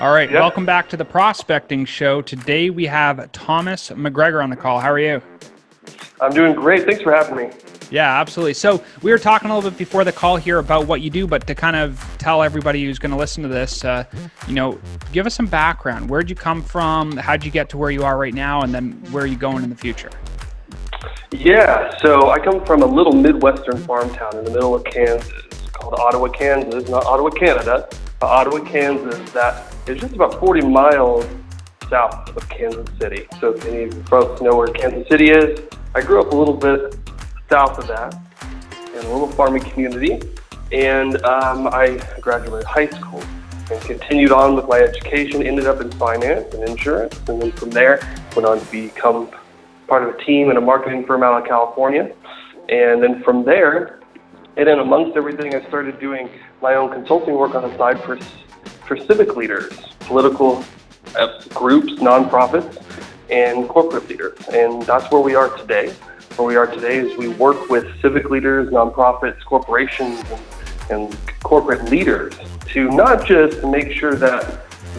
All right, yep. welcome back to the Prospecting Show. Today we have Thomas McGregor on the call. How are you? I'm doing great. Thanks for having me. Yeah, absolutely. So we were talking a little bit before the call here about what you do, but to kind of tell everybody who's going to listen to this, uh, you know, give us some background. Where'd you come from? How'd you get to where you are right now? And then where are you going in the future? Yeah, so I come from a little Midwestern farm town in the middle of Kansas called Ottawa, Kansas, not Ottawa, Canada, but Ottawa, Kansas, that is just about 40 miles south of Kansas City. So if any of you folks know where Kansas City is, I grew up a little bit south of that in a little farming community. And um, I graduated high school and continued on with my education, ended up in finance and insurance. And then from there, went on to become part of a team in a marketing firm out of California. And then from there, and then amongst everything, I started doing my own consulting work on the side for, for civic leaders, political uh, groups, nonprofits, and corporate leaders. And that's where we are today. Where we are today is we work with civic leaders, nonprofits, corporations, and, and corporate leaders to not just make sure that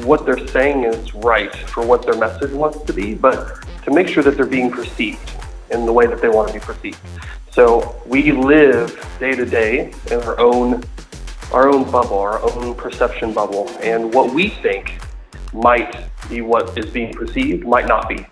what they're saying is right for what their message wants to be, but to make sure that they're being perceived in the way that they want to be perceived. So we live day to day in our own our own bubble, our own perception bubble, and what we think might be what is being perceived might not be.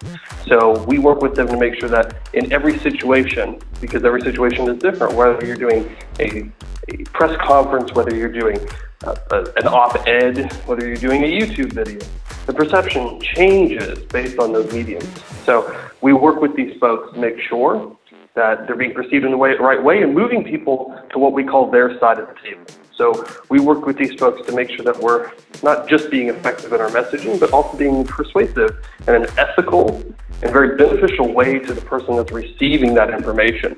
So we work with them to make sure that in every situation, because every situation is different, whether you're doing a, a press conference, whether you're doing a, a, an op-ed, whether you're doing a YouTube video, the perception changes based on those mediums. So we work with these folks to make sure that they're being perceived in the way, right way and moving people to what we call their side of the table. So we work with these folks to make sure that we're not just being effective in our messaging, but also being persuasive in an ethical and very beneficial way to the person that's receiving that information.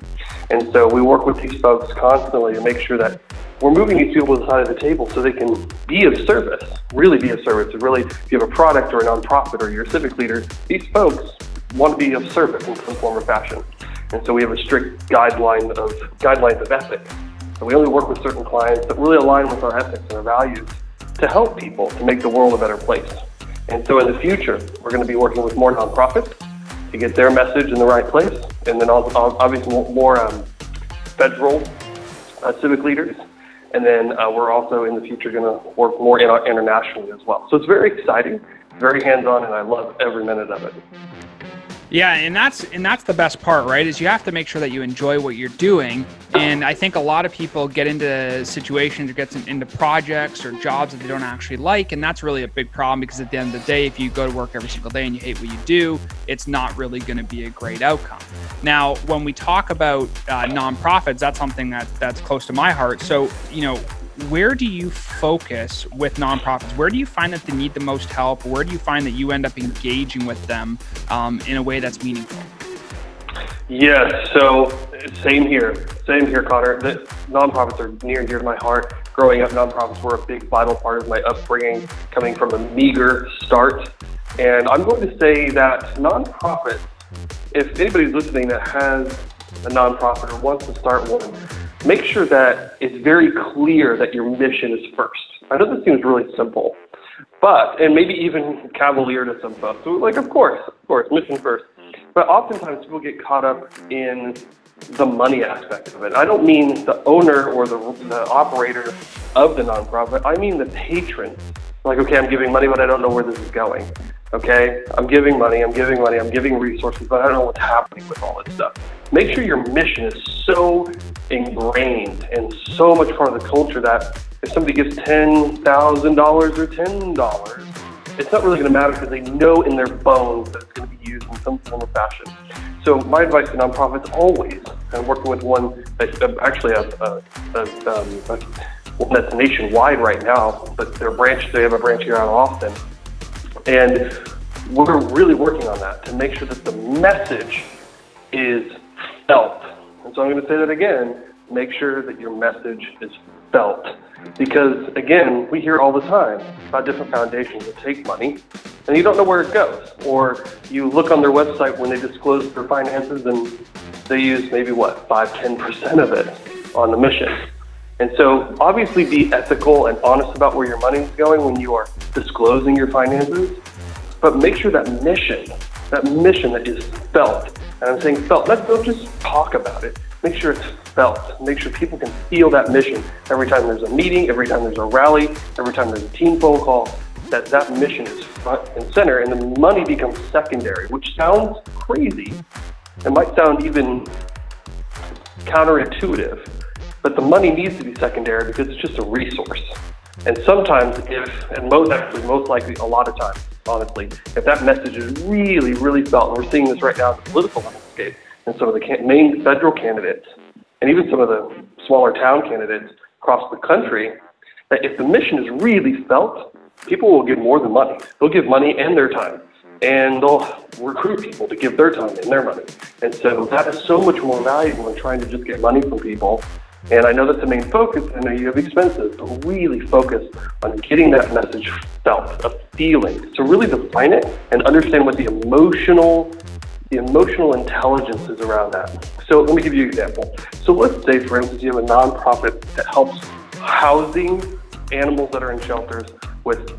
And so we work with these folks constantly to make sure that we're moving these people to the side of the table so they can be of service, really be of service. And really, if you have a product or a nonprofit or you're a civic leader, these folks want to be of service in some form or fashion. And so we have a strict guideline of guidelines of ethics. And we only work with certain clients that really align with our ethics and our values to help people to make the world a better place. And so in the future, we're going to be working with more nonprofits to get their message in the right place, and then obviously more um, federal uh, civic leaders. And then uh, we're also in the future going to work more in internationally as well. So it's very exciting, very hands-on, and I love every minute of it. Yeah, and that's and that's the best part, right? Is you have to make sure that you enjoy what you're doing. And I think a lot of people get into situations or get into projects or jobs that they don't actually like, and that's really a big problem because at the end of the day, if you go to work every single day and you hate what you do, it's not really going to be a great outcome. Now, when we talk about uh, nonprofits, that's something that that's close to my heart. So, you know, where do you focus with nonprofits? Where do you find that they need the most help? Where do you find that you end up engaging with them um, in a way that's meaningful? Yes, so same here. Same here, Connor. The nonprofits are near and dear to my heart. Growing up, nonprofits were a big, vital part of my upbringing, coming from a meager start. And I'm going to say that nonprofits, if anybody's listening that has a nonprofit or wants to start one, make sure that it's very clear that your mission is first. I know this seems really simple, but, and maybe even cavalier to some folks. So like, of course, of course, mission first. Mm-hmm. But oftentimes people get caught up in the money aspect of it. I don't mean the owner or the, the operator of the nonprofit. I mean the patron. Like, okay, I'm giving money, but I don't know where this is going. Okay, I'm giving money, I'm giving money, I'm giving resources, but I don't know what's happening with all this stuff. Make sure your mission is so ingrained and so much part of the culture that if somebody gives $10,000 or $10, it's not really going to matter because they know in their bones that it's going to be used in some form or fashion. So my advice to nonprofits always, and working with one uh, actually a, a, a, um, one that's nationwide right now, but their branch they have a branch here out of Austin, and we're really working on that to make sure that the message is felt. So I'm going to say that again. Make sure that your message is felt. Because again, we hear all the time about different foundations that take money and you don't know where it goes. Or you look on their website when they disclose their finances and they use maybe what, 5 10% of it on the mission. And so obviously be ethical and honest about where your money is going when you are disclosing your finances, but make sure that mission, that mission that is felt, and I'm saying felt, not, don't just talk about it, make sure it's felt. Make sure people can feel that mission every time there's a meeting, every time there's a rally, every time there's a team phone call, that that mission is front and center and the money becomes secondary, which sounds crazy. It might sound even counterintuitive, but the money needs to be secondary because it's just a resource. And sometimes, if, and most actually, most likely, a lot of times, honestly, if that message is really, really felt, and we're seeing this right now in the political landscape, and some of the can- main federal candidates, and even some of the smaller town candidates across the country, that if the mission is really felt, people will give more than money. They'll give money and their time and they'll recruit people to give their time and their money. And so that is so much more valuable than trying to just get money from people. And I know that's the main focus. I know you have expenses, but really focus on getting that message felt, a feeling, to really define it and understand what the emotional, the emotional intelligence is around that. So let me give you an example. So let's say, for instance, you have a nonprofit that helps housing animals that are in shelters with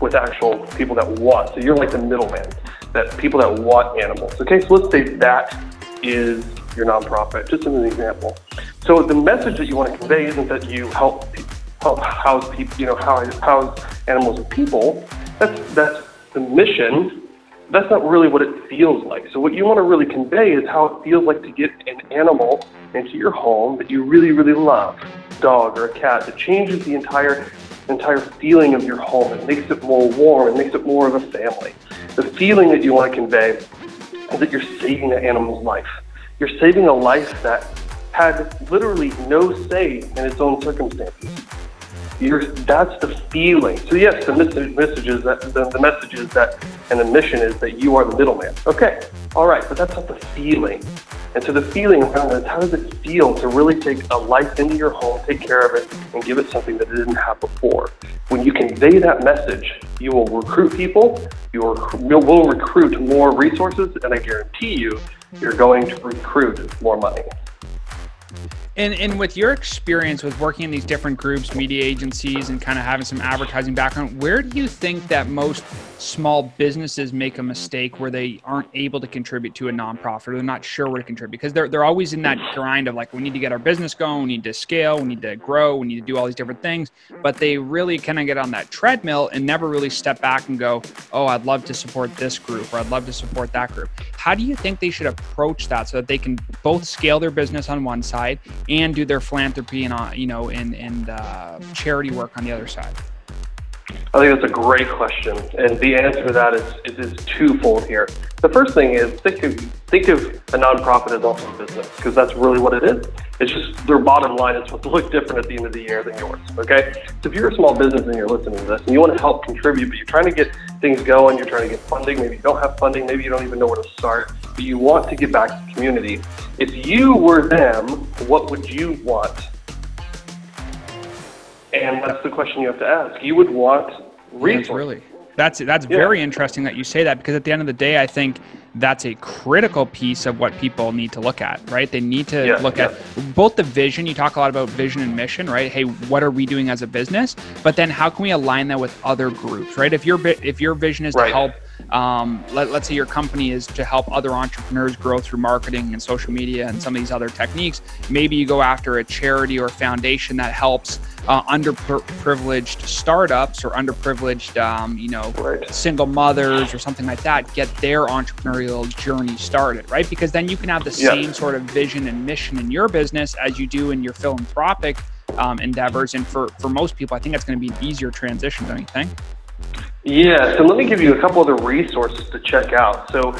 with actual people that want. So you're like the middleman, that people that want animals. Okay, so let's say that is your nonprofit, just as an example. So the message that you want to convey isn't that you help help house people, you know, house, animals and people. That's that's the mission. That's not really what it feels like. So what you want to really convey is how it feels like to get an animal into your home that you really, really love, dog or a cat. It changes the entire entire feeling of your home. It makes it more warm. It makes it more of a family. The feeling that you want to convey is that you're saving an animal's life. You're saving a life that had literally no say in its own circumstances. You're, that's the feeling. So yes, the message is that the, the message is that, and the mission is that you are the middleman. Okay, all right, but that's not the feeling. And so the feeling around it, how does it feel to really take a life into your home, take care of it, and give it something that it didn't have before? When you convey that message, you will recruit people, you will recruit more resources, and I guarantee you, you're going to recruit more money. And and with your experience with working in these different groups, media agencies, and kind of having some advertising background, where do you think that most small businesses make a mistake where they aren't able to contribute to a nonprofit or they're not sure where to contribute? Because they're they're always in that grind of like we need to get our business going, we need to scale, we need to grow, we need to do all these different things, but they really kind of get on that treadmill and never really step back and go, oh, I'd love to support this group or I'd love to support that group. How do you think they should approach that so that they can both scale their business on one side and do their philanthropy and uh, you know and and uh, charity work on the other side? I think that's a great question, and the answer to that is, is, is twofold here. The first thing is think of think of a nonprofit as also a business because that's really what it is. It's just their bottom line is supposed to look different at the end of the year than yours. Okay, so if you're a small business and you're listening to this and you want to help contribute, but you're trying to get things going, you're trying to get funding, maybe you don't have funding, maybe you don't even know where to start, but you want to give back to the community. If you were them, what would you want? And that's the question you have to ask. You would want resources. That's really that's that's yeah. very interesting that you say that because at the end of the day, I think that's a critical piece of what people need to look at, right? They need to yeah, look yeah. at both the vision. You talk a lot about vision and mission, right? Hey, what are we doing as a business? But then how can we align that with other groups, right? If your if your vision is right. to help um, let, let's say your company is to help other entrepreneurs grow through marketing and social media and some of these other techniques. Maybe you go after a charity or a foundation that helps uh, underprivileged startups or underprivileged, um, you know, right. single mothers or something like that get their entrepreneurial journey started, right? Because then you can have the same sort of vision and mission in your business as you do in your philanthropic um, endeavors. And for, for most people, I think that's going to be an easier transition, don't you think? Yeah, so let me give you a couple other resources to check out. So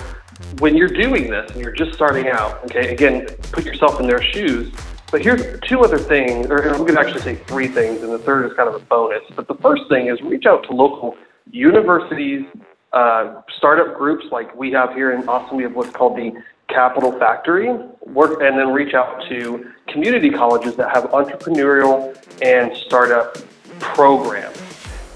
when you're doing this and you're just starting out, okay, again, put yourself in their shoes. But here's two other things, or I'm going to actually say three things, and the third is kind of a bonus. But the first thing is reach out to local universities, uh, startup groups like we have here in Austin. We have what's called the Capital Factory, work, and then reach out to community colleges that have entrepreneurial and startup programs.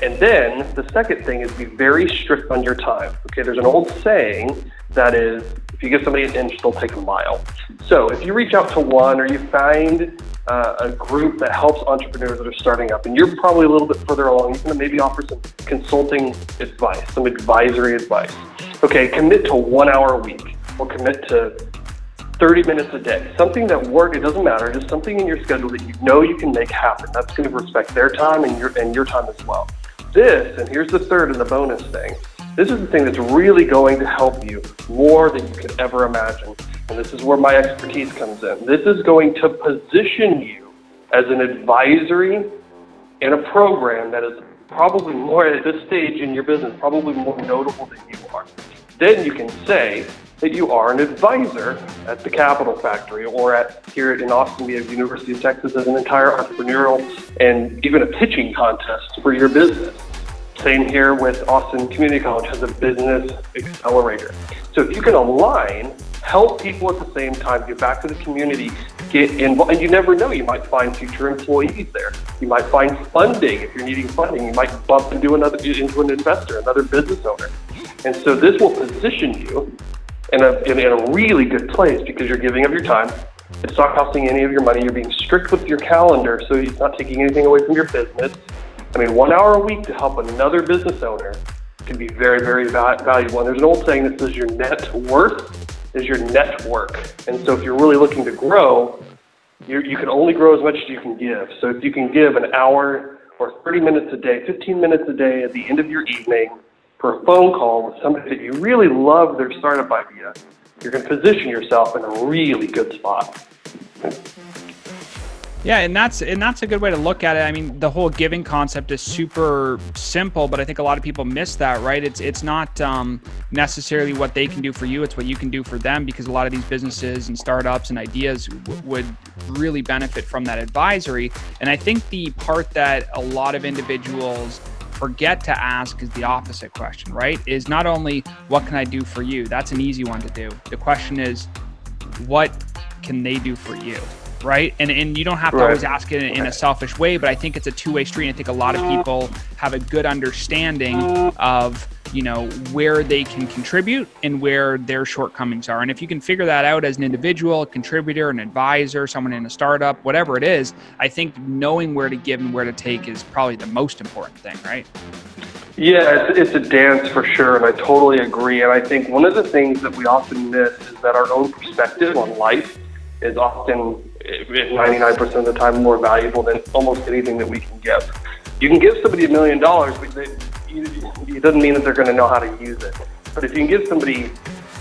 And then the second thing is be very strict on your time. Okay, there's an old saying that is if you give somebody an inch, they'll take a mile. So if you reach out to one or you find uh, a group that helps entrepreneurs that are starting up, and you're probably a little bit further along, you can maybe offer some consulting advice, some advisory advice. Okay, commit to one hour a week, or commit to 30 minutes a day. Something that work, it doesn't matter, just something in your schedule that you know you can make happen. That's going to respect their time and your and your time as well. This, and here's the third and the bonus thing. This is the thing that's really going to help you more than you could ever imagine. And this is where my expertise comes in. This is going to position you as an advisory in a program that is probably more at this stage in your business, probably more notable than you are. Then you can say that you are an advisor at the Capital Factory or at here in Austin, we have University of Texas as an entire entrepreneurial and even a pitching contest for your business. Same here with Austin Community College has a business accelerator. So if you can align, help people at the same time, get back to the community, get involved, and you never know, you might find future employees there. You might find funding if you're needing funding. You might bump into another into an investor, another business owner. And so this will position you in a, in, a really good place because you're giving of your time. It's not costing any of your money. You're being strict with your calendar, so it's not taking anything away from your business. I mean, one hour a week to help another business owner can be very, very valuable. And there's an old saying that says your net worth is your network. And so if you're really looking to grow, you you can only grow as much as you can give. So if you can give an hour or 30 minutes a day, 15 minutes a day at the end of your evening for a phone call with somebody that you really love their startup idea, you're going to position yourself in a really good spot. Yeah, and that's and that's a good way to look at it. I mean, the whole giving concept is super simple, but I think a lot of people miss that, right? It's it's not um, necessarily what they can do for you; it's what you can do for them. Because a lot of these businesses and startups and ideas w- would really benefit from that advisory. And I think the part that a lot of individuals forget to ask is the opposite question, right? Is not only what can I do for you? That's an easy one to do. The question is, what can they do for you? Right? And and you don't have to right. always ask it in, in, a selfish way, but I think it's a two way street. I think a lot of people have a good understanding of you know where they can contribute and where their shortcomings are. And if you can figure that out as an individual, a contributor, an advisor, someone in a startup, whatever it is, I think knowing where to give and where to take is probably the most important thing, right? Yeah, it's, it's a dance for sure, and I totally agree. And I think one of the things that we often miss is that our own perspective on life is often 99% of the time more valuable than almost anything that we can give. You can give somebody a million dollars, but they, it doesn't mean that they're going to know how to use it. But if you can give somebody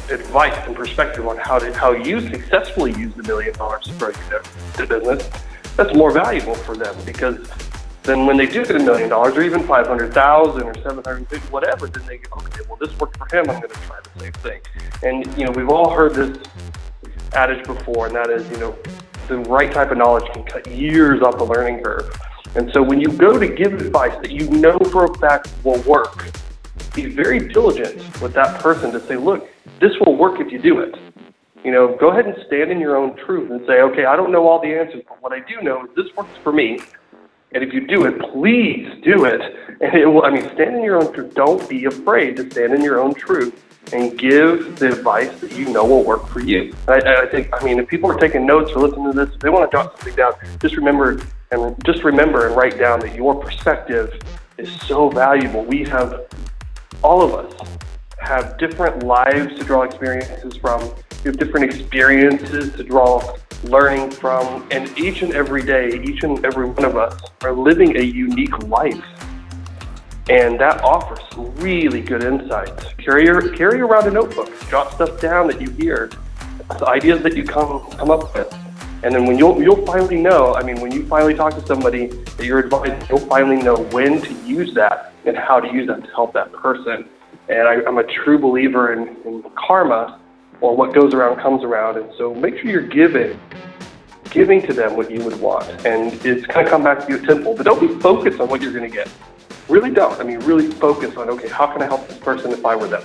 advice and perspective on how to how you successfully use the million dollars to grow your business, that's more valuable for them because then when they do get a million dollars or even five hundred thousand or seven hundred fifty, whatever, then they go, okay, well this worked for him, I'm going to try the same thing. And you know, we've all heard this adage before, and that is, you know, the right type of knowledge can cut years off the learning curve. And so when you go to give advice that you know for a fact will work, be very diligent with that person to say, look, this will work if you do it. You know, go ahead and stand in your own truth and say, okay, I don't know all the answers, but what I do know is this works for me. And if you do it, please do it. And it will, I mean, stand in your own truth. Don't be afraid to stand in your own truth and give the advice that you know will work for you. I, I think, I mean, if people are taking notes or listening to this, if they want to jot something down, just remember and just remember and write down that your perspective is so valuable. We have, all of us have different lives to draw experiences from. We have different experiences to draw learning from. And each and every day, each and every one of us are living a unique life. And that offers some really good insights. Carry, your, carry around a notebook, jot stuff down that you hear, the ideas that you come, come up with. And then when you'll, you'll finally know, I mean, when you finally talk to somebody that you're advising, you'll finally know when to use that and how to use that to help that person. And I, am a true believer in, in karma, or what goes around comes around. And so make sure you're giving giving to them what you would want. And it's going to come back to you temple, but don't be focused on what you're going to get really don't. I mean, really focus on okay, how can I help this person if I were them?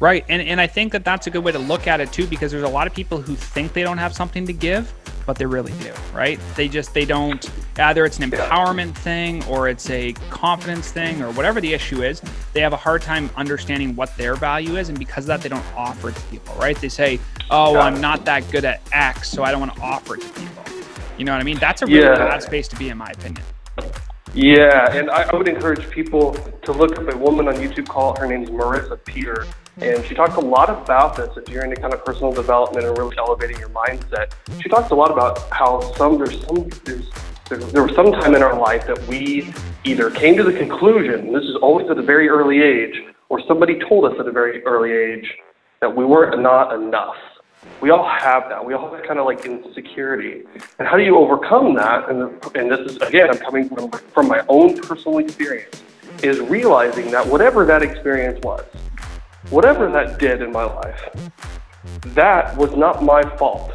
Right, and and I think that that's a good way to look at it too, because there's a lot of people who think they don't have something to give, but they really do. Right? They just they don't. Either it's an empowerment yeah. thing, or it's a confidence thing, or whatever the issue is. They have a hard time understanding what their value is, and because of that, they don't offer it to people. Right? They say, "Oh, I'm not that good at X, so I don't want to offer it to people." You know what I mean? That's a really yeah. bad space to be, in my opinion. Yeah, and I, I would encourage people to look up a woman on YouTube called her name's Marissa Peer, mm-hmm. and she talks a lot about this. If you're into kind of personal development and really elevating your mindset, she talks a lot about how some there's some there's there, there was some time in our life that we either came to the conclusion, this is always at a very early age, or somebody told us at a very early age that we were not enough. We all have that. We all have that kind of like insecurity. And how do you overcome that? And, and this is, again, I'm coming from, from my own personal experience, is realizing that whatever that experience was, whatever that did in my life, that was not my fault.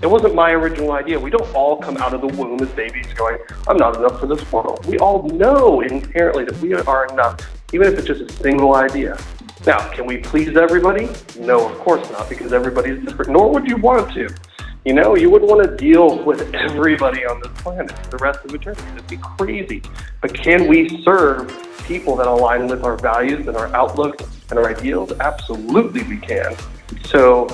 It wasn't my original idea. We don't all come out of the womb as babies going, I'm not enough for this world. We all know inherently that we are enough, even if it's just a single idea. Now, can we please everybody? No, of course not, because everybody is different, nor would you want to. You know, you wouldn't want to deal with everybody on this planet for the rest of eternity. That'd be crazy. But can we serve people that align with our values and our outlook and our ideals? Absolutely, we can. So,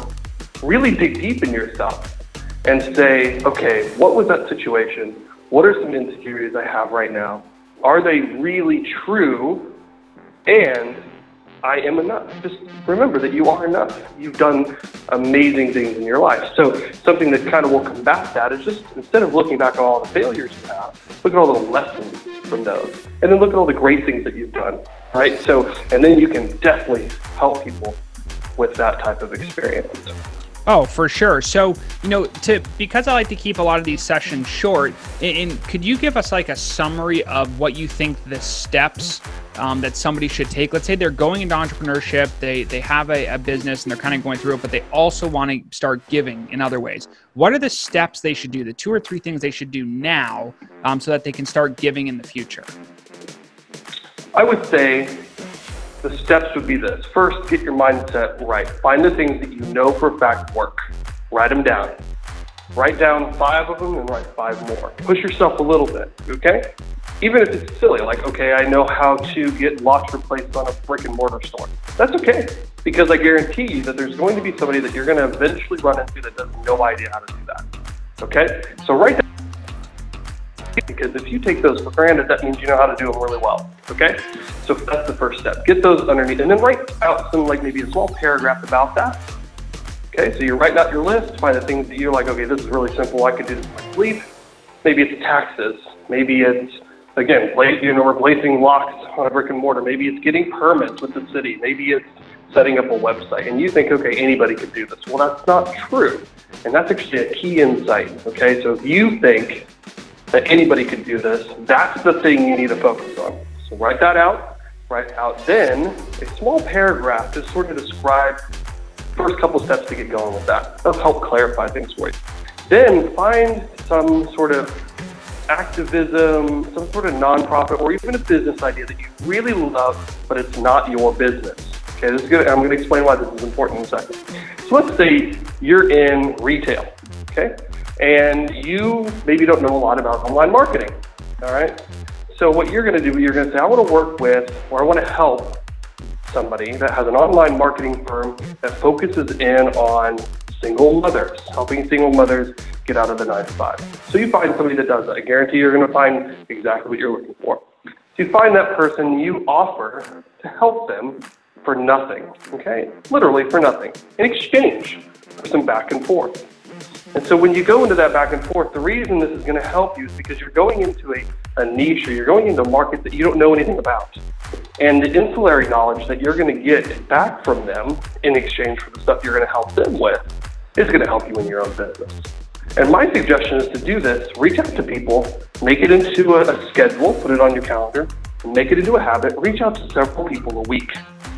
really dig deep in yourself and say, okay, what was that situation? What are some insecurities I have right now? Are they really true? And I am enough. Just remember that you are enough. You've done amazing things in your life. So something that kind of will combat that is just instead of looking back at all the failures you have, look at all the lessons from those. And then look at all the great things that you've done. Right? So and then you can definitely help people with that type of experience. Oh, for sure. So, you know, to because I like to keep a lot of these sessions short, and, and could you give us like a summary of what you think the steps um, that somebody should take? Let's say they're going into entrepreneurship, they they have a, a business and they're kind of going through it, but they also want to start giving in other ways. What are the steps they should do? The two or three things they should do now, um, so that they can start giving in the future. I would say the steps would be this. First, get your mindset right. Find the things that you know for a fact work. Write them down. Write down five of them and write five more. Push yourself a little bit, okay? Even if it's silly, like, okay, I know how to get locks replaced on a brick and mortar store. That's okay, because I guarantee you that there's going to be somebody that you're going to eventually run into that has no idea how to do that. Okay? So write because if you take those for granted, that means you know how to do them really well. Okay? So that's the first step. Get those underneath and then write out some, like maybe a small paragraph about that. Okay, so you're writing out your list, find the things that you're like, okay, this is really simple. I could do this in my sleep. Maybe it's taxes. Maybe it's, again, you know, replacing locks on a brick and mortar. Maybe it's getting permits with the city. Maybe it's setting up a website. And you think, okay, anybody could do this. Well, that's not true. And that's actually a key insight. Okay, so if you think that anybody could do this. That's the thing you need to focus on. So write that out. Write out then a small paragraph to sort of describe first couple steps to get going with that. That'll help clarify things for you. Then find some sort of activism, some sort of nonprofit, or even a business idea that you really love, but it's not your business. Okay, this is good. I'm going to explain why this is important in a second. So let's say you're in retail. Okay, and you maybe don't know a lot about online marketing. All right. So what you're going to do, you're going to say, I want to work with, or I want to help somebody that has an online marketing firm that focuses in on single mothers, helping single mothers get out of the nine to five. So you find somebody that does that. I guarantee you're going to find exactly what you're looking for. So you find that person, you offer to help them for nothing, okay? Literally for nothing, in exchange for some back and forth. And so when you go into that back and forth, the reason this is going to help you is because you're going into a, a niche or you're going into a market that you don't know anything about. And the ancillary knowledge that you're going to get back from them in exchange for the stuff you're going to help them with is going to help you in your own business. And my suggestion is to do this, reach out to people, make it into a, a schedule, put it on your calendar, make it into a habit, reach out to several people a week.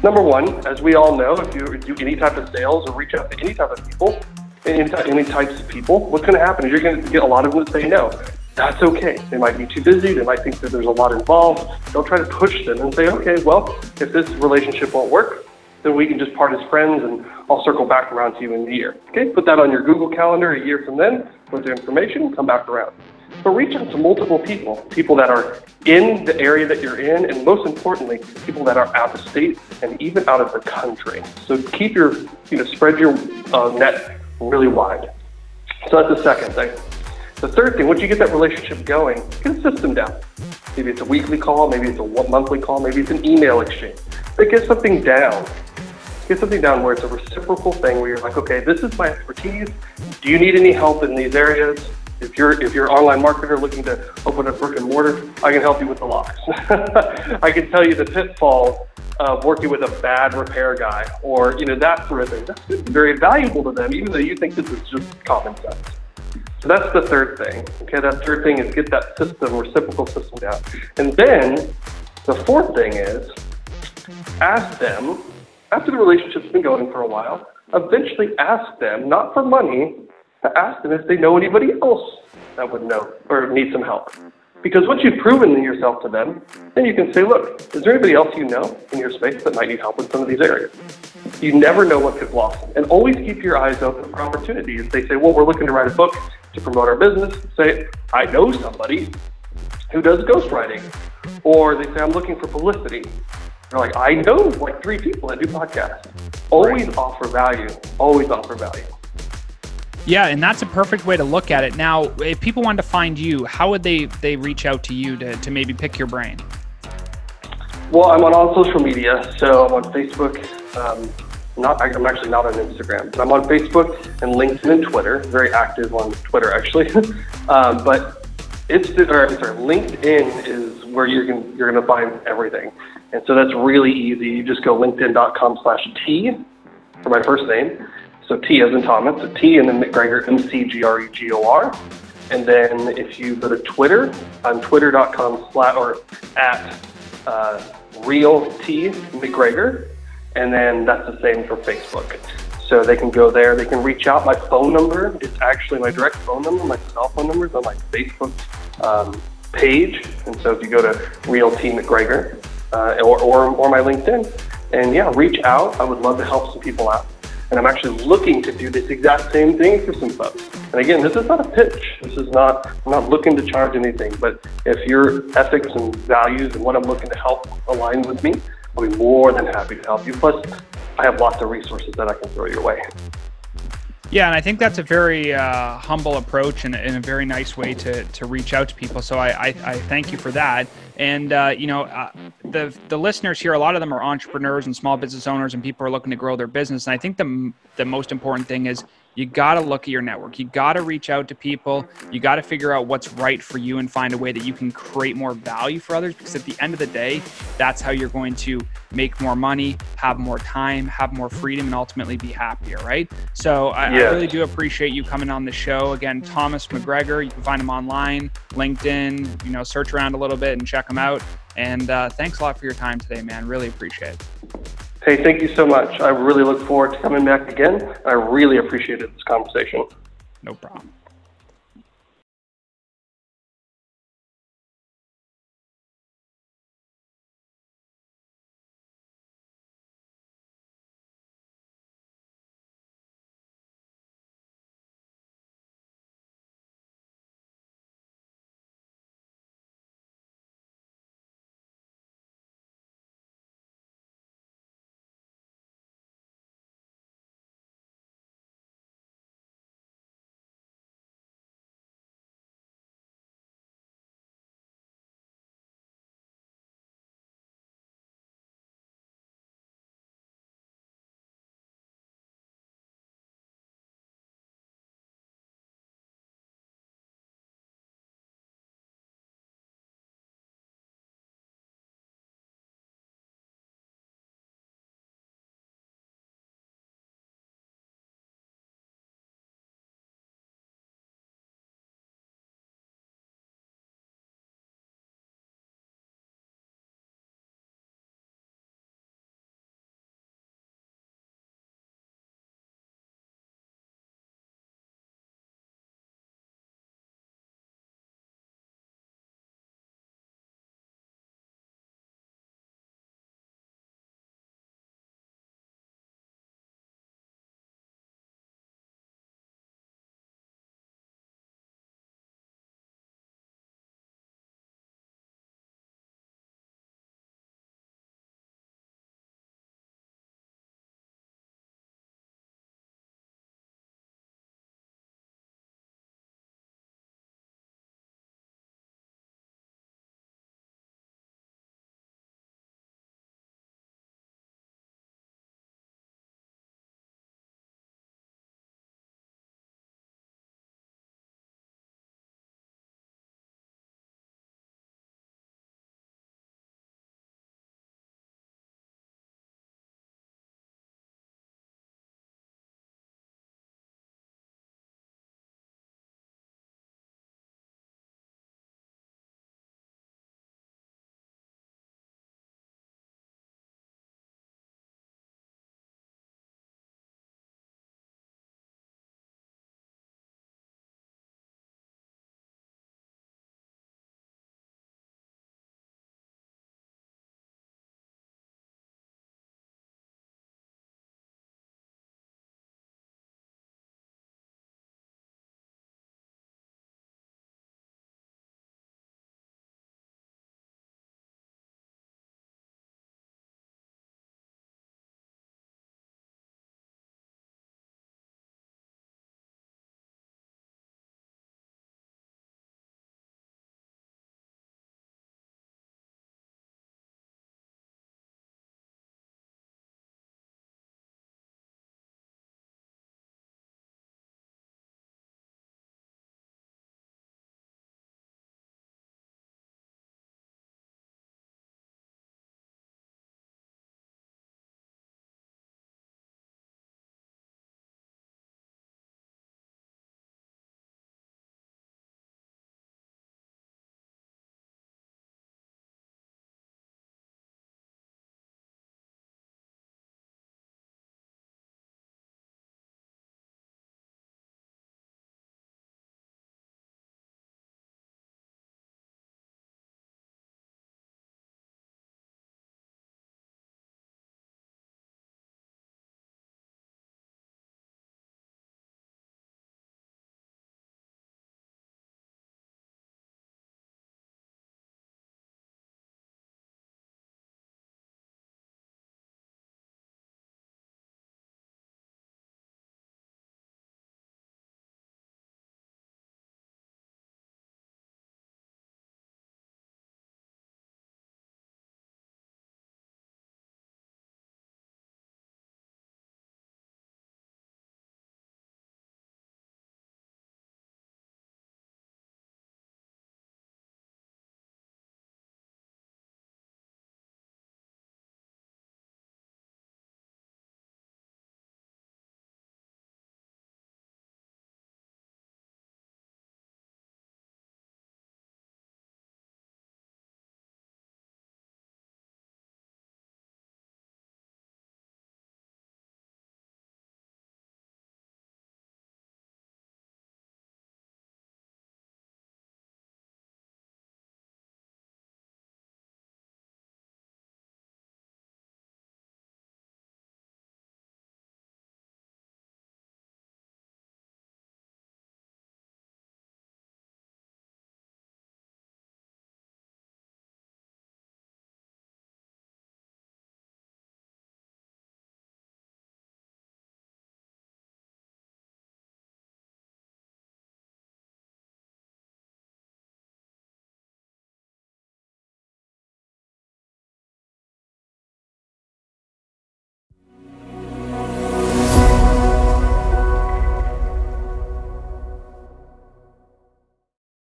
Number one, as we all know, if you do any type of sales or reach out to any type of people, any, any types of people, what's going to happen is you're going to get a lot of them that say no. That's okay. They might be too busy. They might think that there's a lot involved. Don't try to push them and say, okay, well, if this relationship won't work, then we can just part as friends and I'll circle back around to you in a year. Okay, put that on your Google Calendar a year from then with the information, come back around. But reach out to multiple people, people that are in the area that you're in, and most importantly, people that are out of state and even out of the country. So keep your, you know, spread your uh, net really wide. So that's the second thing. The third thing, once you get that relationship going, get a system down. Maybe it's a weekly call, maybe it's a monthly call, maybe it's an email exchange. But get something down. Get something down where it's a reciprocal thing where you're like, okay, this is my expertise. Do you need any help in these areas? If you're if you're an online marketer looking to open a brick and mortar, I can help you with the locks. I can tell you the pitfalls of working with a bad repair guy or you know that sort of thing. That's very valuable to them, even though you think this is just common sense. So that's the third thing. Okay, that third thing is get that system, reciprocal system down. And then the fourth thing is ask them, after the relationship's been going for a while, eventually ask them, not for money, to ask them if they know anybody else that would know or need some help. Because once you've proven yourself to them, then you can say, look, is there anybody else you know in your space that might need help in some of these areas? You never know what could blossom. And always keep your eyes open for opportunities. They say, well, we're looking to write a book to promote our business. Say, I know somebody who does ghostwriting. Or they say, I'm looking for publicity. They're like, I know like three people that do podcasts. Always right. offer value. Always offer value. Yeah, and that's a perfect way to look at it. Now, if people want to find you, how would they they reach out to you to, to maybe pick your brain? Well, I'm on all social media, so I'm on Facebook. Um, not, I'm actually not on Instagram, but I'm on Facebook and LinkedIn and Twitter. Very active on Twitter, actually. um, but it's or sorry, LinkedIn is where you're gonna, you're going to find everything, and so that's really easy. You just go LinkedIn.com/t for my first name so T as in Thomas, so T and then McGregor, M C G R E G O R. And then if you go to Twitter, on twitter.com slash or at uh, real T McGregor. And then that's the same for Facebook. So they can go there, they can reach out. My phone number is actually my direct phone number, my cell phone number is on my Facebook um, page. And so if you go to Real T McGregor uh, or, or, or my LinkedIn, and yeah, reach out. I would love to help some people out. And I'm actually looking to do this exact same thing for some folks. And again, this is not a pitch. This is not, I'm not looking to charge anything. But if your ethics and values and what I'm looking to help align with me, I'll be more than happy to help you. Plus, I have lots of resources that I can throw your way. Yeah, and I think that's a very uh, humble approach and, and, a very nice way to, to reach out to people. So I, I, I thank you for that. And uh, you know, uh, the the listeners here, a lot of them are entrepreneurs and small business owners, and people are looking to grow their business. And I think the the most important thing is you got to look at your network. You got to reach out to people. You got to figure out what's right for you and find a way that you can create more value for others. Because at the end of the day, that's how you're going to make more money, have more time, have more freedom, and ultimately be happier, right? So I, I really do appreciate you coming on the show. Again, Thomas McGregor, you can find him online, LinkedIn, you know, search around a little bit and check him out. And uh, thanks a lot for your time today, man. Really appreciate it. Hey, thank you so much. I really look forward to coming back again. I really appreciated this conversation. No problem.